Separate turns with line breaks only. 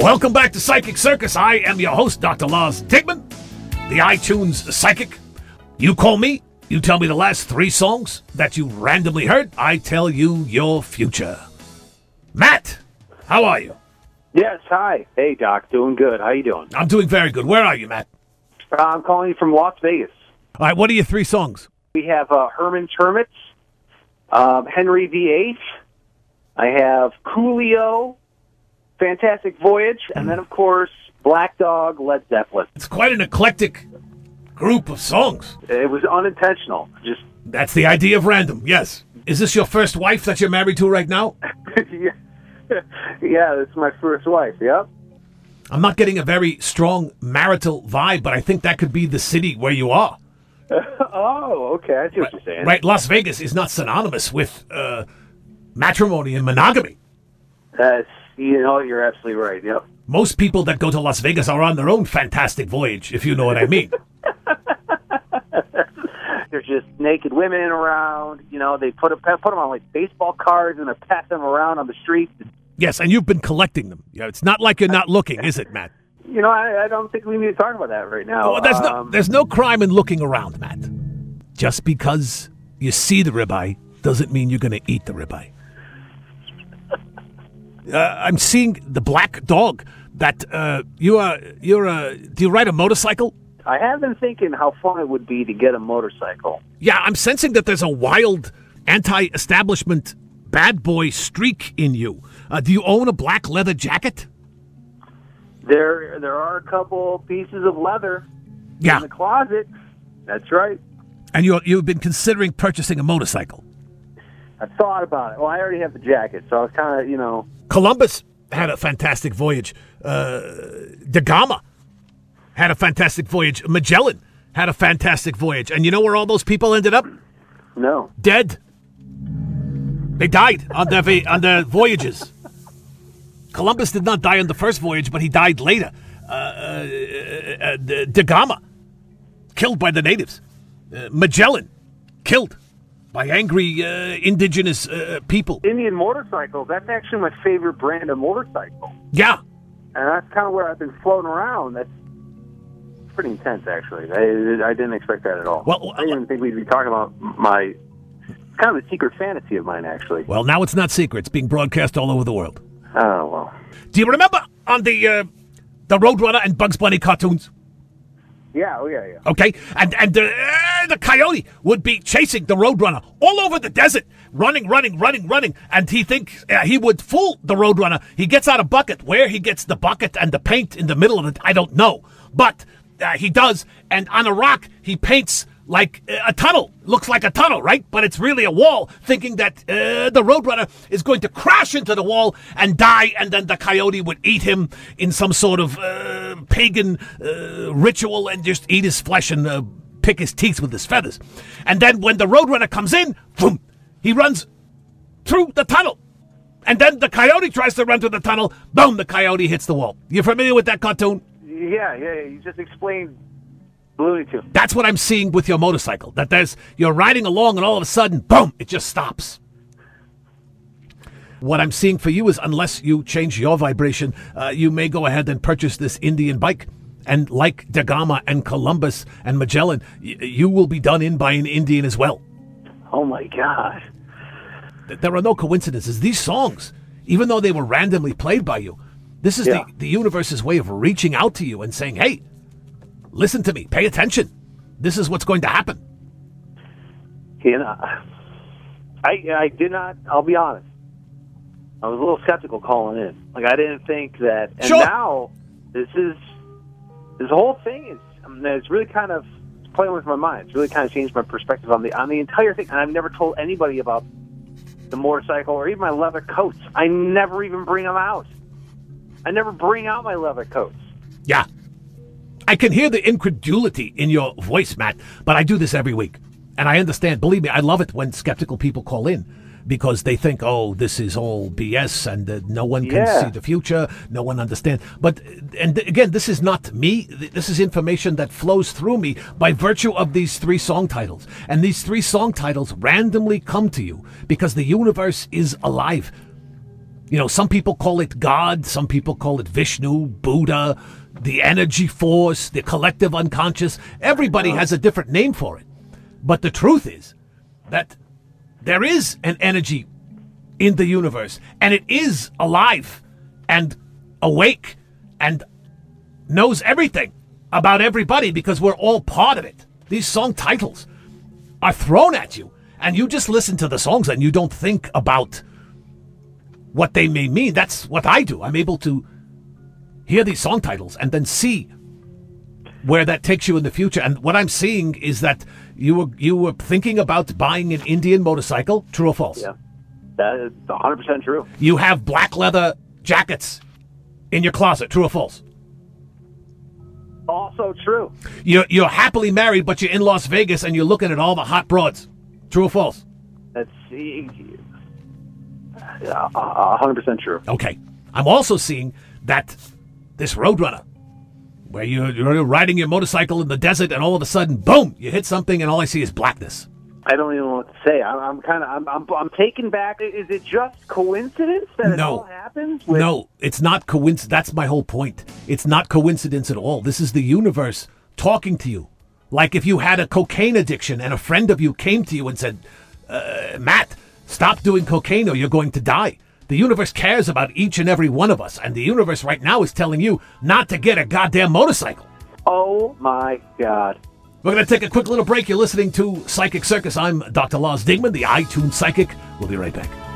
Welcome back to Psychic Circus. I am your host, Dr. Lars Digman, the iTunes Psychic. You call me, you tell me the last three songs that you randomly heard, I tell you your future. Matt, how are you?
Yes, hi. Hey, Doc. Doing good. How you doing?
I'm doing very good. Where are you, Matt?
Uh, I'm calling you from Las Vegas.
All right, what are your three songs?
We have uh, Herman's Hermits, um, Henry VIII. I have Coolio, Fantastic Voyage, and then, of course, Black Dog, Led Zeppelin.
It's quite an eclectic group of songs.
It was unintentional. Just
That's the idea of random, yes. Is this your first wife that you're married to right now?
yeah, yeah. This is my first wife. Yep.
I'm not getting a very strong marital vibe, but I think that could be the city where you are.
Oh, okay. I see what you're saying.
Right, Las Vegas is not synonymous with uh, matrimony and monogamy.
That's you know you're absolutely right. Yep.
Most people that go to Las Vegas are on their own fantastic voyage, if you know what I mean.
There's just naked women around. You know, they put a, put them on like baseball cards and they pass them around on the streets.
yes, and you've been collecting them. Yeah, it's not like you're not looking, is it, Matt?
You know, I, I don't think we need to talk about that right now.
Oh, there's no
Um,
there's no crime in looking around, Matt. Just because you see the ribeye doesn't mean you're going to eat the ribeye. Uh, I'm seeing the black dog. That uh, you are you're a do you ride a motorcycle?
I have been thinking how fun it would be to get a motorcycle.
Yeah, I'm sensing that there's a wild anti-establishment bad boy streak in you. Uh, do you own a black leather jacket?
There, there are a couple pieces of leather
Yeah,
in the closet. That's right.
and you you've been considering purchasing a motorcycle.
I thought about it. Well, I already have the jacket, so I was kind of, you know,
Columbus had a fantastic voyage. Uh, Da Gama had a fantastic voyage. Magellan had a fantastic voyage. And you know where all those people ended up?
no.
Dead. They died on their, on their voyages. Columbus did not die on the first voyage, but he died later. Uh, uh, uh, Da Gama, killed by the natives. Uh, Magellan, killed by angry uh, indigenous uh, people.
Indian motorcycles. That's actually my favorite brand of motorcycle,
Yeah,
and that's kind of where I've been floating around. That's pretty intense, actually. I, I didn't expect that at all.
Well,
I didn't even think we'd be talking about my. Kind of a secret fantasy of mine, actually.
Well, now it's not secret. It's being broadcast all over the world.
Oh well.
Do you remember on the uh, the Roadrunner and Bugs Bunny cartoons?
Yeah. Oh yeah. Yeah.
Okay, and and uh, the coyote would be chasing the Roadrunner all over the desert, running, running, running, running, and he thinks uh, he would fool the Roadrunner. He gets out a bucket. Where he gets the bucket and the paint in the middle of it, I don't know, but uh, he does. And on a rock, he paints like a tunnel. Looks like a tunnel, right? But it's really a wall, thinking that uh, the Roadrunner is going to crash into the wall and die, and then the coyote would eat him in some sort of uh, pagan uh, ritual and just eat his flesh and uh, pick his teeth with his feathers. And then when the Roadrunner comes in, boom, he runs through the tunnel. And then the coyote tries to run through the tunnel. Boom, the coyote hits the wall. You familiar with that cartoon?
Yeah. Yeah. You just explained Looney Tunes.
That's what I'm seeing with your motorcycle. That there's you're riding along and all of a sudden, boom, it just stops. What I'm seeing for you is unless you change your vibration, uh, you may go ahead and purchase this Indian bike. And like Da Gama and Columbus and Magellan, y- you will be done in by an Indian as well.
Oh my God.
Th- There are no coincidences. These songs, even though they were randomly played by you, this is
Yeah.
the, the universe's way of reaching out to you and saying, hey, listen to me, pay attention. This is what's going to happen.
You know, I I did not. I'll be honest. I was a little skeptical calling in. Like I didn't think that. And
Sure.
now this is this whole thing is. I mean, it's really kind of playing with my mind. It's really kind of changed my perspective on the on the entire thing. And I've never told anybody about the motorcycle or even my leather coats. I never even bring them out. I never bring out my leather coats.
Yeah. I can hear the incredulity in your voice, Matt, but I do this every week. And I understand. Believe me, I love it when skeptical people call in because they think, oh, this is all BS and uh, no one can
Yeah.
see the future. No one understands. But, and again, this is not me. This is information that flows through me by virtue of these three song titles. And these three song titles randomly come to you because the universe is alive. You know, some people call it God, some people call it Vishnu, Buddha, the energy force, the collective unconscious. Everybody has a different name for it. But the truth is that there is an energy in the universe, and it is alive and awake and knows everything about everybody because we're all part of it. These song titles are thrown at you, and you just listen to the songs and you don't think about what they may mean. That's what I do. I'm able to hear these song titles and then see where that takes you in the future. And what I'm seeing is that you were you were thinking about buying an Indian motorcycle. True or false?
Yeah, that is 100 percent true.
You have black leather jackets in your closet. True or false?
Also true.
You're you're happily married, but you're in Las Vegas and you're looking at all the hot broads. True or false?
That's a hundred percent true.
Okay. I'm also seeing that this Roadrunner, where you're, you're riding your motorcycle in the desert and all of a sudden, boom, you hit something and all I see is blackness.
I don't even know what to say. I'm, I'm kind of I'm, I'm I'm taken back. Is it just coincidence that it
No.
all happens? with-
No, it's not coincidence. That's my whole point. It's not coincidence at all. This is the universe talking to you. Like if you had a cocaine addiction and a friend of you came to you and said, uh, Matt, stop doing cocaine or you're going to die. The universe cares about each and every one of us. And the universe right now is telling you not to get a goddamn motorcycle.
Oh my god.
We're going to take a quick little break. You're listening to Psychic Circus. I'm Dr. Lars Dingman, the iTunes Psychic. We'll be right back.